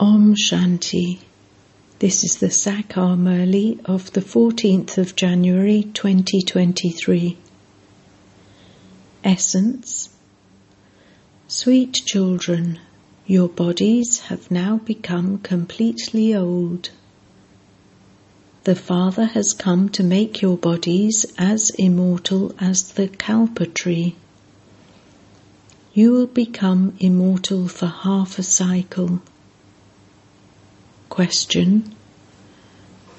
Om Shanti. This is the Sakar Murli of the 14th of January 2023. Essence Sweet children, your bodies have now become completely old. The Father has come to make your bodies as immortal as the Kalpa tree. You will become immortal for half a cycle. Question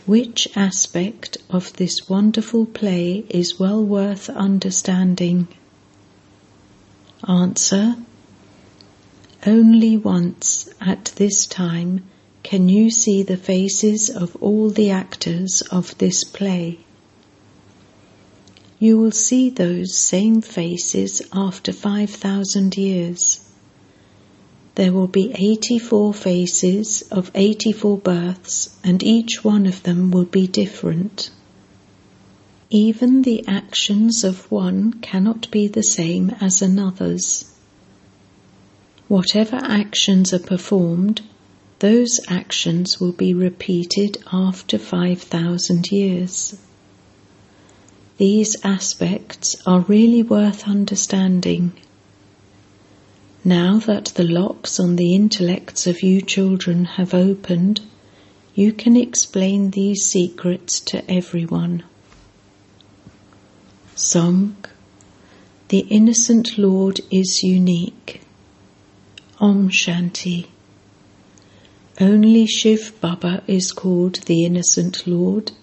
Which aspect of this wonderful play is well worth understanding? Answer Only once at this time can you see the faces of all the actors of this play. You will see those same faces after 5,000 years there will be 84 faces of 84 births, and each one of them will be different. Even the actions of one cannot be the same as another's. Whatever actions are performed, those actions will be repeated after 5,000 years. These aspects are really worth understanding now that the locks on the intellects of you children have opened, you can explain these secrets to everyone. Song The Innocent Lord is unique. Om Shanti. Only Shiv Baba is called the Innocent Lord.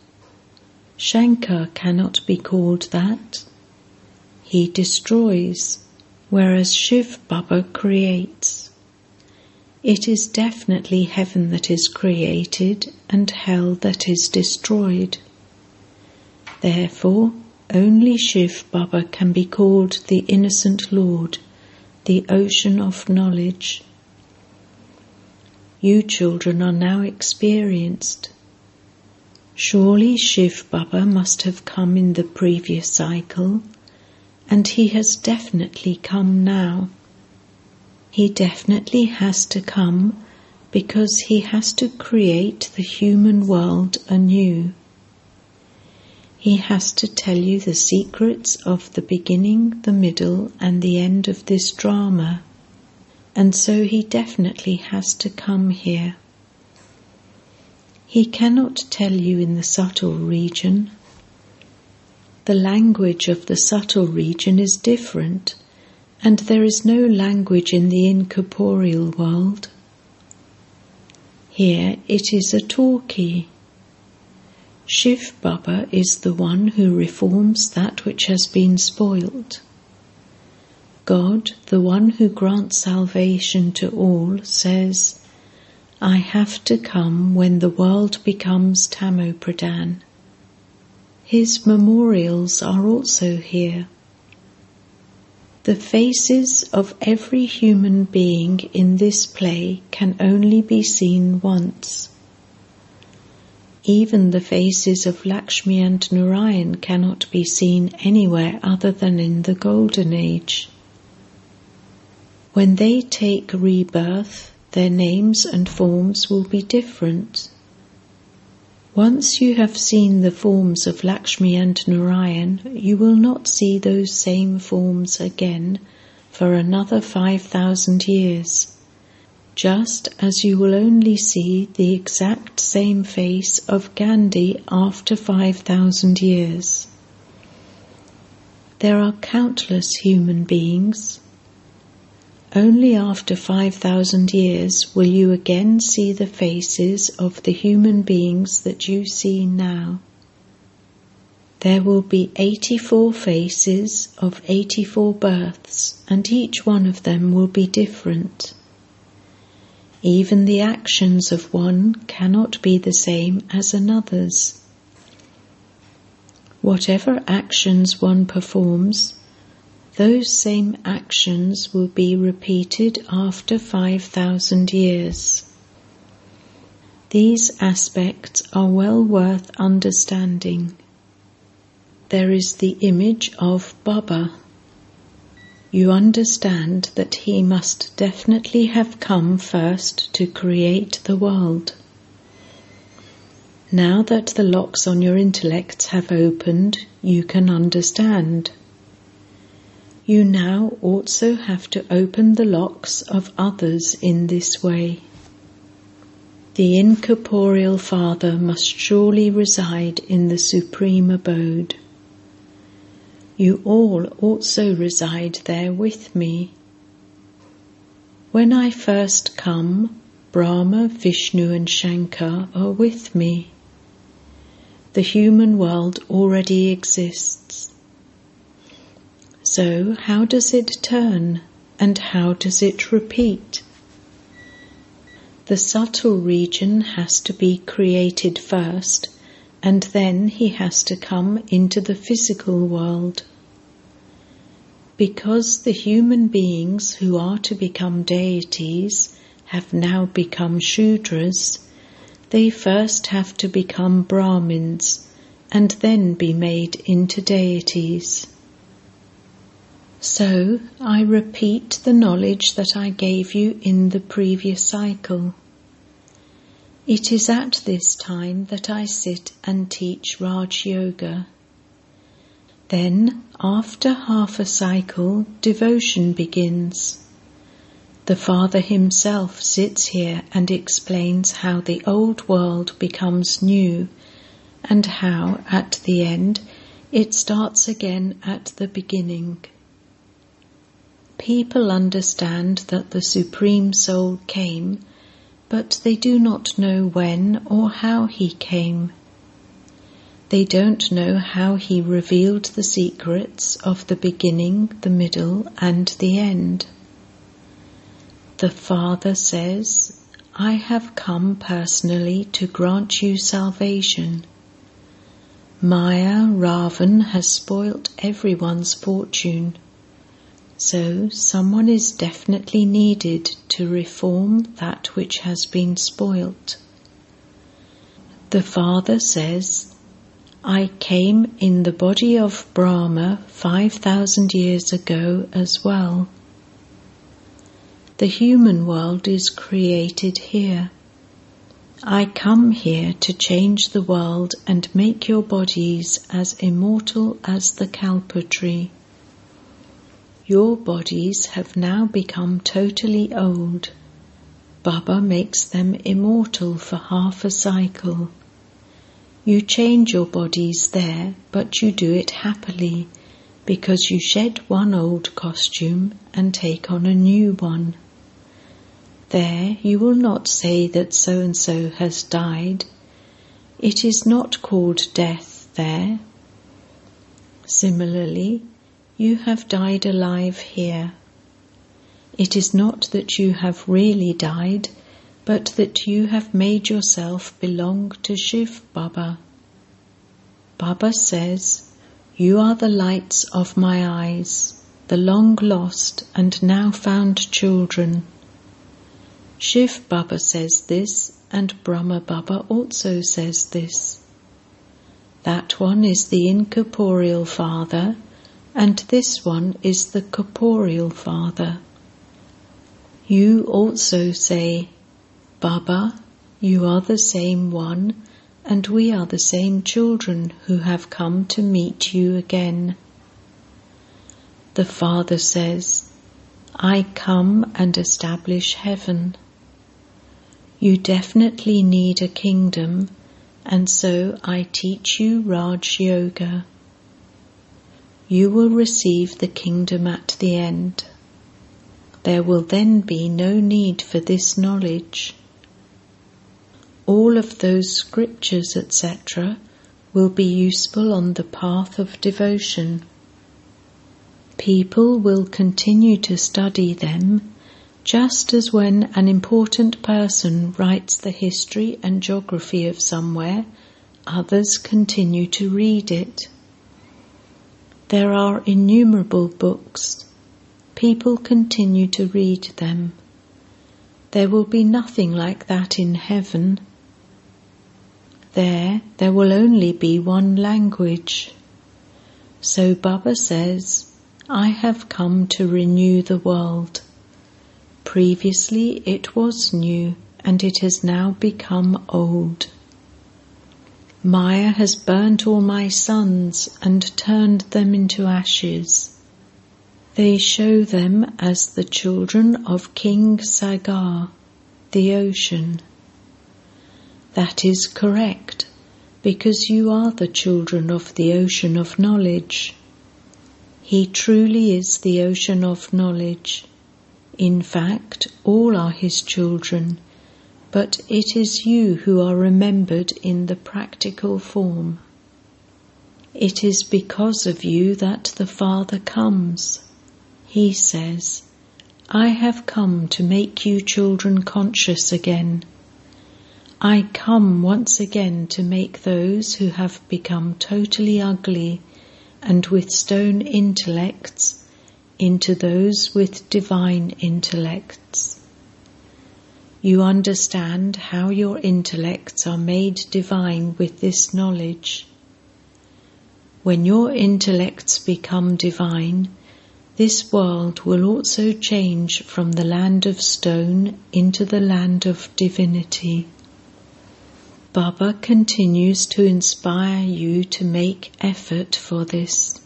Shankar cannot be called that. He destroys whereas Shiv Baba creates. It is definitely heaven that is created and hell that is destroyed. Therefore, only Shiv Baba can be called the innocent Lord, the ocean of knowledge. You children are now experienced. Surely Shiv Baba must have come in the previous cycle and he has definitely come now. He definitely has to come because he has to create the human world anew. He has to tell you the secrets of the beginning, the middle, and the end of this drama, and so he definitely has to come here. He cannot tell you in the subtle region the language of the subtle region is different, and there is no language in the incorporeal world. Here it is a talkie. Shiv Baba is the one who reforms that which has been spoilt. God, the one who grants salvation to all, says, I have to come when the world becomes Tamopradhan. His memorials are also here. The faces of every human being in this play can only be seen once. Even the faces of Lakshmi and Narayan cannot be seen anywhere other than in the Golden Age. When they take rebirth, their names and forms will be different. Once you have seen the forms of Lakshmi and Narayan, you will not see those same forms again for another 5,000 years, just as you will only see the exact same face of Gandhi after 5,000 years. There are countless human beings only after 5,000 years will you again see the faces of the human beings that you see now. There will be 84 faces of 84 births, and each one of them will be different. Even the actions of one cannot be the same as another's. Whatever actions one performs, those same actions will be repeated after 5,000 years. These aspects are well worth understanding. There is the image of Baba. you understand that he must definitely have come first to create the world. Now that the locks on your intellects have opened, you can understand. You now also have to open the locks of others in this way. The incorporeal Father must surely reside in the supreme abode. You all also reside there with me. When I first come, Brahma, Vishnu, and Shankar are with me. The human world already exists. So, how does it turn and how does it repeat? The subtle region has to be created first, and then he has to come into the physical world. Because the human beings who are to become deities have now become Shudras, they first have to become Brahmins and then be made into deities. So I repeat the knowledge that I gave you in the previous cycle. It is at this time that I sit and teach Raj Yoga. Then, after half a cycle, devotion begins. The Father himself sits here and explains how the old world becomes new and how, at the end, it starts again at the beginning. People understand that the Supreme Soul came, but they do not know when or how he came. They don't know how he revealed the secrets of the beginning, the middle, and the end. The Father says, I have come personally to grant you salvation. Maya Ravan has spoilt everyone's fortune. So someone is definitely needed to reform that which has been spoilt. The Father says, I came in the body of Brahma 5,000 years ago as well. The human world is created here. I come here to change the world and make your bodies as immortal as the kalpa tree. Your bodies have now become totally old. Baba makes them immortal for half a cycle. You change your bodies there, but you do it happily because you shed one old costume and take on a new one. There you will not say that so and so has died. It is not called death there. Similarly, you have died alive here. It is not that you have really died, but that you have made yourself belong to Shiv Baba. Baba says, You are the lights of my eyes, the long lost and now found children. Shiv Baba says this, and Brahma Baba also says this. That one is the incorporeal father, and this one is the corporeal father. You also say, Baba, you are the same one, and we are the same children who have come to meet you again. The Father says, I come and establish heaven. You definitely need a kingdom, and so I teach you Raj Yoga you will receive the kingdom at the end. There will then be no need for this knowledge. All of those scriptures, etc., will be useful on the path of devotion. People will continue to study them just as when an important person writes the history and geography of somewhere, others continue to read it. There are innumerable books. People continue to read them. There will be nothing like that in heaven. There, there will only be one language. So Baba says, I have come to renew the world. Previously it was new and it has now become old. Maya has burnt all my sons and turned them into ashes. They show them as the children of King Sagar, the ocean. That is correct, because you are the children of the ocean of knowledge. He truly is the ocean of knowledge. In fact, all are his children, but it is you who are remembered in the practical form. It is because of you that the Father comes. He says, I have come to make you children conscious again. I come once again to make those who have become totally ugly and with stone intellects into those with divine intellects. You understand how your intellects are made divine with this knowledge. When your intellects become divine, this world will also change from the land of stone into the land of divinity. Baba continues to inspire you to make effort for this.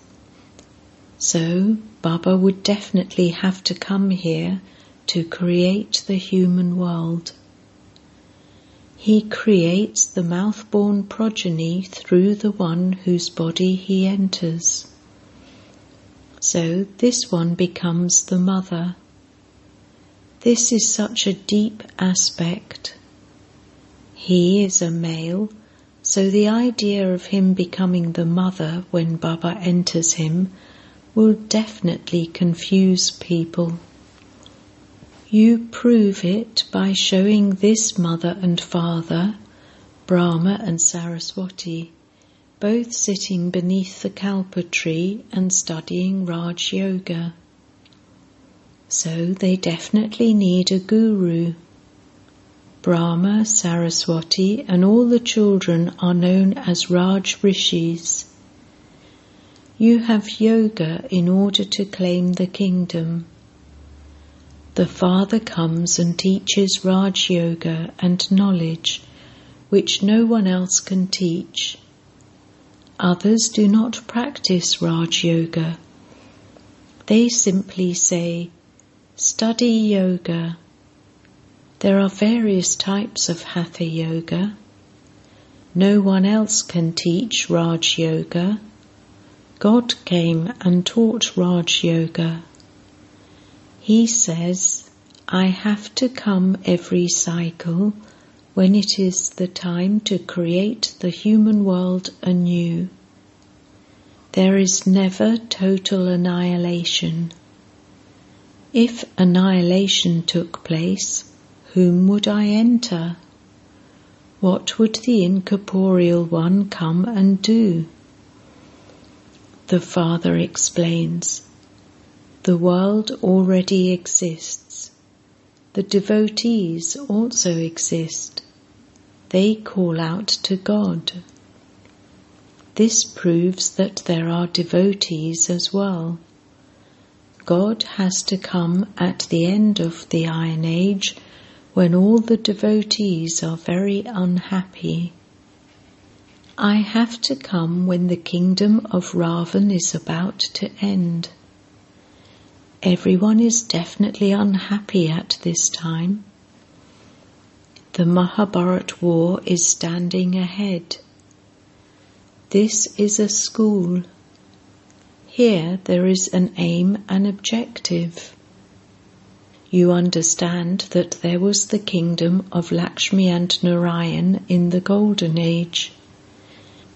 So, Baba would definitely have to come here to create the human world. He creates the mouth-born progeny through the one whose body he enters. So this one becomes the mother. This is such a deep aspect he is a male, so the idea of him becoming the mother when Baba enters him will definitely confuse people. You prove it by showing this mother and father, Brahma and Saraswati, both sitting beneath the kalpa tree and studying Raj Yoga. So they definitely need a guru. Brahma, Saraswati, and all the children are known as Raj Rishis. You have yoga in order to claim the kingdom. The Father comes and teaches Raj Yoga and knowledge which no one else can teach. Others do not practice Raj Yoga. They simply say, study yoga there are various types of Hatha Yoga. No one else can teach Raj Yoga. God came and taught Raj Yoga. He says, I have to come every cycle when it is the time to create the human world anew. There is never total annihilation. If annihilation took place, whom would I enter? What would the incorporeal one come and do? The Father explains The world already exists. The devotees also exist. They call out to God. This proves that there are devotees as well. God has to come at the end of the Iron Age when all the devotees are very unhappy. I have to come when the kingdom of Ravan is about to end. Everyone is definitely unhappy at this time. The Mahabharat war is standing ahead. This is a school. Here there is an aim and objective you understand that there was the kingdom of Lakshmi and Narayan in the Golden Age.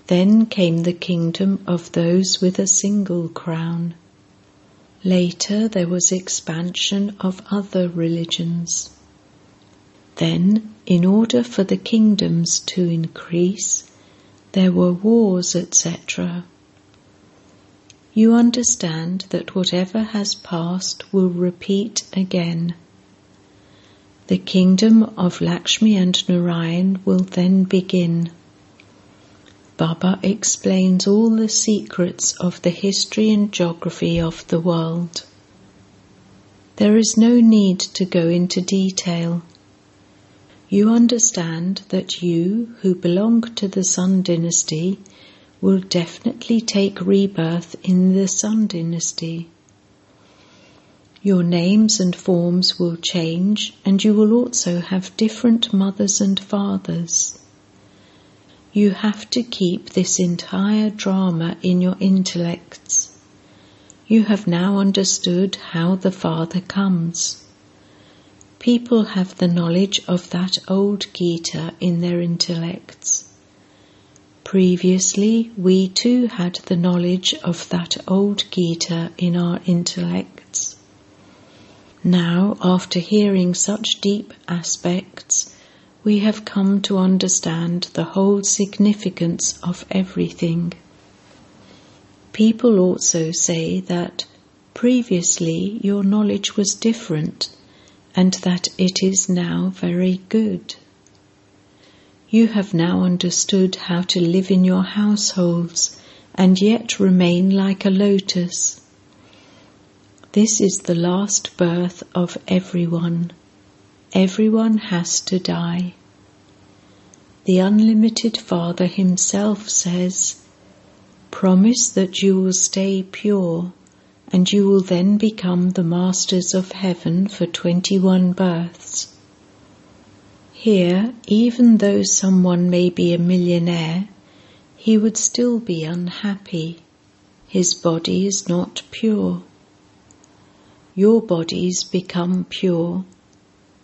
Then came the kingdom of those with a single crown. Later there was expansion of other religions. Then, in order for the kingdoms to increase, there were wars, etc you understand that whatever has passed will repeat again. The kingdom of Lakshmi and Narayan will then begin. Baba explains all the secrets of the history and geography of the world. There is no need to go into detail. You understand that you, who belong to the Sun dynasty, will definitely take rebirth in the Sun dynasty. Your names and forms will change, and you will also have different mothers and fathers. You have to keep this entire drama in your intellects. You have now understood how the Father comes. People have the knowledge of that old Gita in their intellects. Previously, we too had the knowledge of that old Gita in our intellects. Now, after hearing such deep aspects, we have come to understand the whole significance of everything. People also say that previously your knowledge was different and that it is now very good. You have now understood how to live in your households and yet remain like a lotus. This is the last birth of everyone. Everyone has to die. The Unlimited Father Himself says, Promise that you will stay pure, and you will then become the masters of heaven for 21 births. Here, even though someone may be a millionaire, he would still be unhappy. His body is not pure your bodies become pure.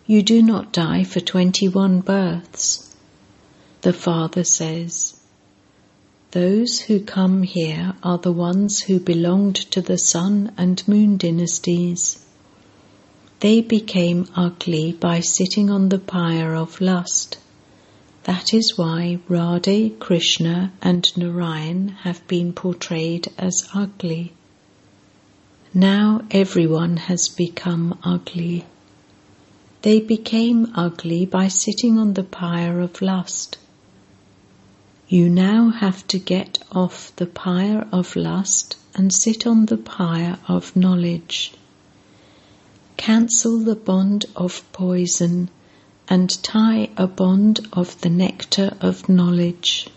You do not die for 21 births. The Father says, Those who come here are the ones who belonged to the Sun and Moon dynasties. They became ugly by sitting on the pyre of lust. That is why Radhe, Krishna, and Narayan have been portrayed as ugly. Now everyone has become ugly. They became ugly by sitting on the pyre of lust. You now have to get off the pyre of lust and sit on the pyre of knowledge. Cancel the bond of poison and tie a bond of the nectar of knowledge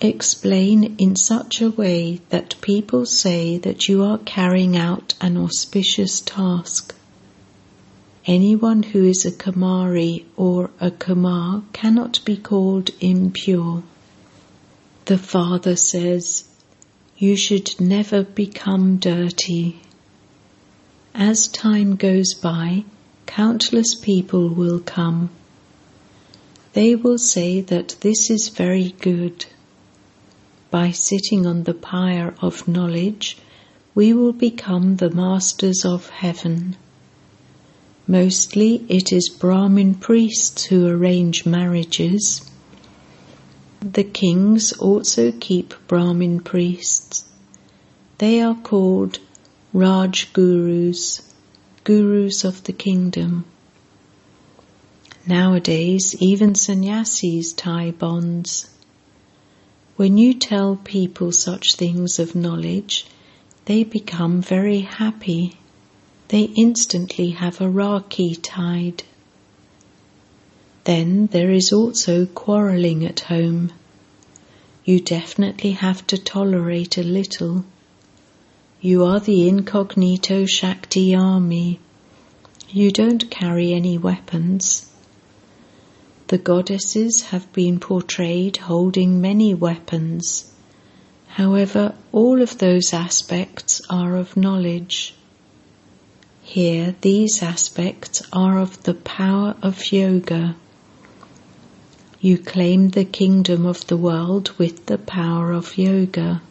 explain in such a way that people say that you are carrying out an auspicious task. Anyone who is a Kumari or a Kumar cannot be called impure. The Father says, You should never become dirty. As time goes by, countless people will come. They will say that this is very good by sitting on the pyre of knowledge, we will become the masters of heaven. Mostly it is Brahmin priests who arrange marriages. The kings also keep Brahmin priests. They are called Raj Gurus, Gurus of the kingdom. Nowadays, even sannyasis tie bonds. When you tell people such things of knowledge, they become very happy. They instantly have a rakhi tied. Then there is also quarrelling at home. You definitely have to tolerate a little. You are the incognito Shakti army. You don't carry any weapons. The goddesses have been portrayed holding many weapons. However, all of those aspects are of knowledge. Here, these aspects are of the power of yoga. You claim the kingdom of the world with the power of yoga.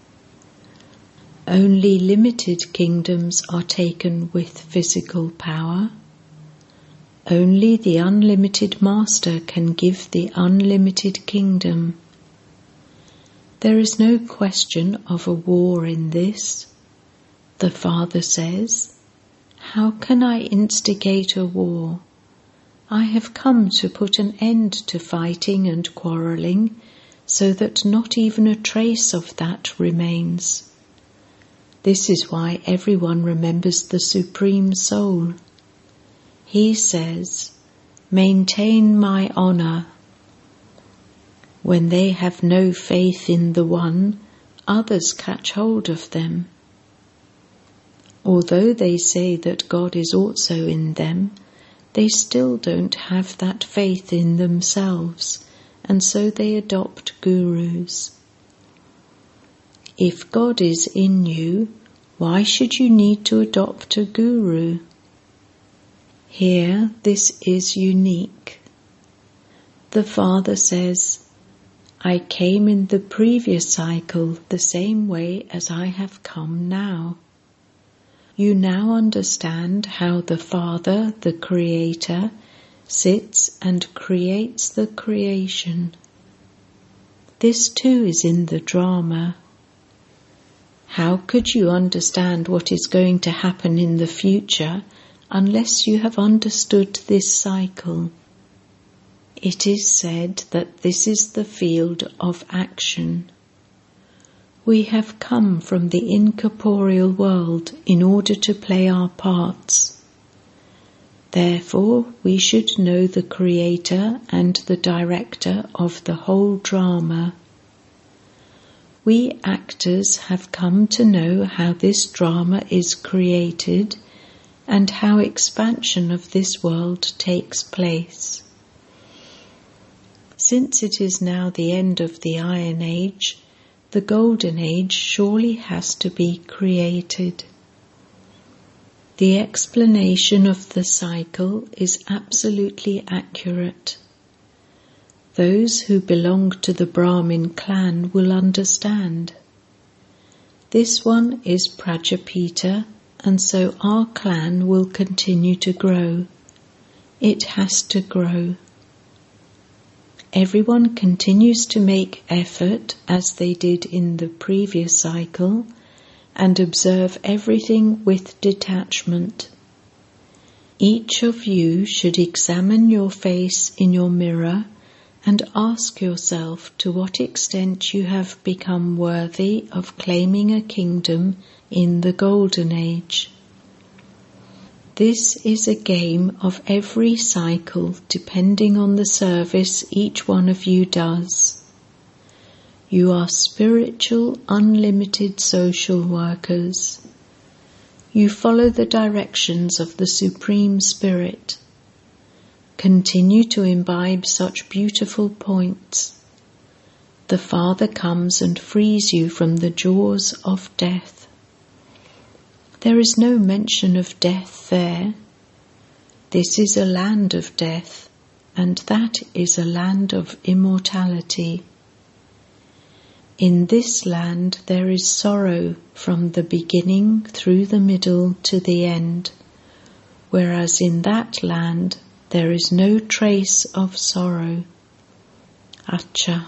Only limited kingdoms are taken with physical power. Only the unlimited Master can give the unlimited kingdom. There is no question of a war in this. The Father says, How can I instigate a war? I have come to put an end to fighting and quarrelling so that not even a trace of that remains. This is why everyone remembers the Supreme Soul. He says, Maintain my honour. When they have no faith in the One, others catch hold of them. Although they say that God is also in them, they still don't have that faith in themselves, and so they adopt gurus. If God is in you, why should you need to adopt a guru? Here, this is unique. The Father says, I came in the previous cycle the same way as I have come now. You now understand how the Father, the Creator, sits and creates the creation. This too is in the drama. How could you understand what is going to happen in the future unless you have understood this cycle? It is said that this is the field of action. We have come from the incorporeal world in order to play our parts. Therefore, we should know the creator and the director of the whole drama. We actors have come to know how this drama is created and how expansion of this world takes place. Since it is now the end of the Iron Age, the Golden Age surely has to be created. The explanation of the cycle is absolutely accurate. Those who belong to the Brahmin clan will understand. This one is Prajapita, and so our clan will continue to grow. It has to grow. Everyone continues to make effort as they did in the previous cycle and observe everything with detachment. Each of you should examine your face in your mirror and ask yourself to what extent you have become worthy of claiming a kingdom in the Golden Age. This is a game of every cycle depending on the service each one of you does. You are spiritual, unlimited social workers. You follow the directions of the Supreme Spirit. Continue to imbibe such beautiful points. The Father comes and frees you from the jaws of death. There is no mention of death there. This is a land of death, and that is a land of immortality. In this land there is sorrow from the beginning through the middle to the end, whereas in that land there is no trace of sorrow. Acha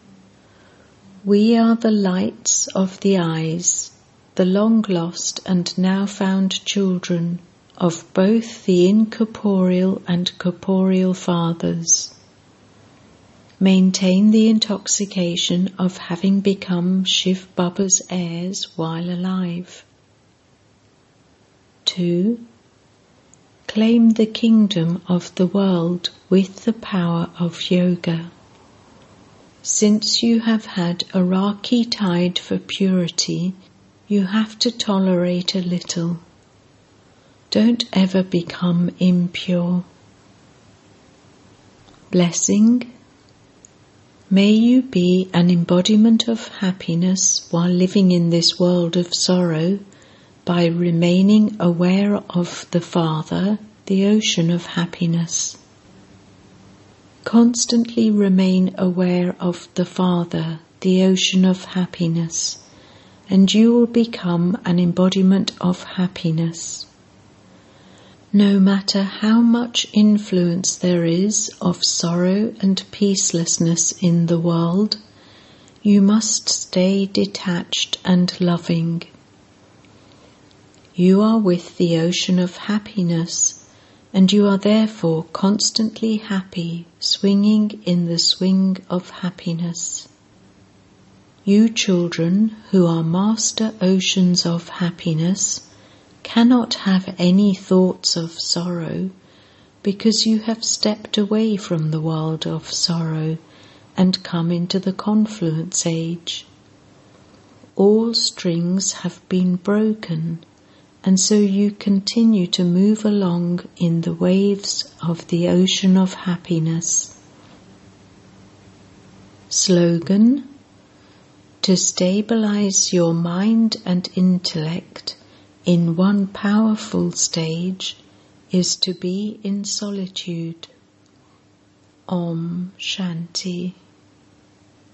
We are the lights of the eyes, the long lost and now found children of both the incorporeal and corporeal fathers. Maintain the intoxication of having become Shiv Baba's heirs while alive. 2. Claim the kingdom of the world with the power of yoga. Since you have had a Rakhi tied for purity, you have to tolerate a little. Don't ever become impure. Blessing. May you be an embodiment of happiness while living in this world of sorrow by remaining aware of the Father, the ocean of happiness. Constantly remain aware of the Father, the ocean of happiness, and you will become an embodiment of happiness. No matter how much influence there is of sorrow and peacelessness in the world, you must stay detached and loving. You are with the ocean of happiness and you are therefore constantly happy, swinging in the swing of happiness. You children who are master oceans of happiness cannot have any thoughts of sorrow because you have stepped away from the world of sorrow and come into the confluence age. All strings have been broken and so you continue to move along in the waves of the ocean of happiness. Slogan To stabilize your mind and intellect in one powerful stage is to be in solitude. Om Shanti.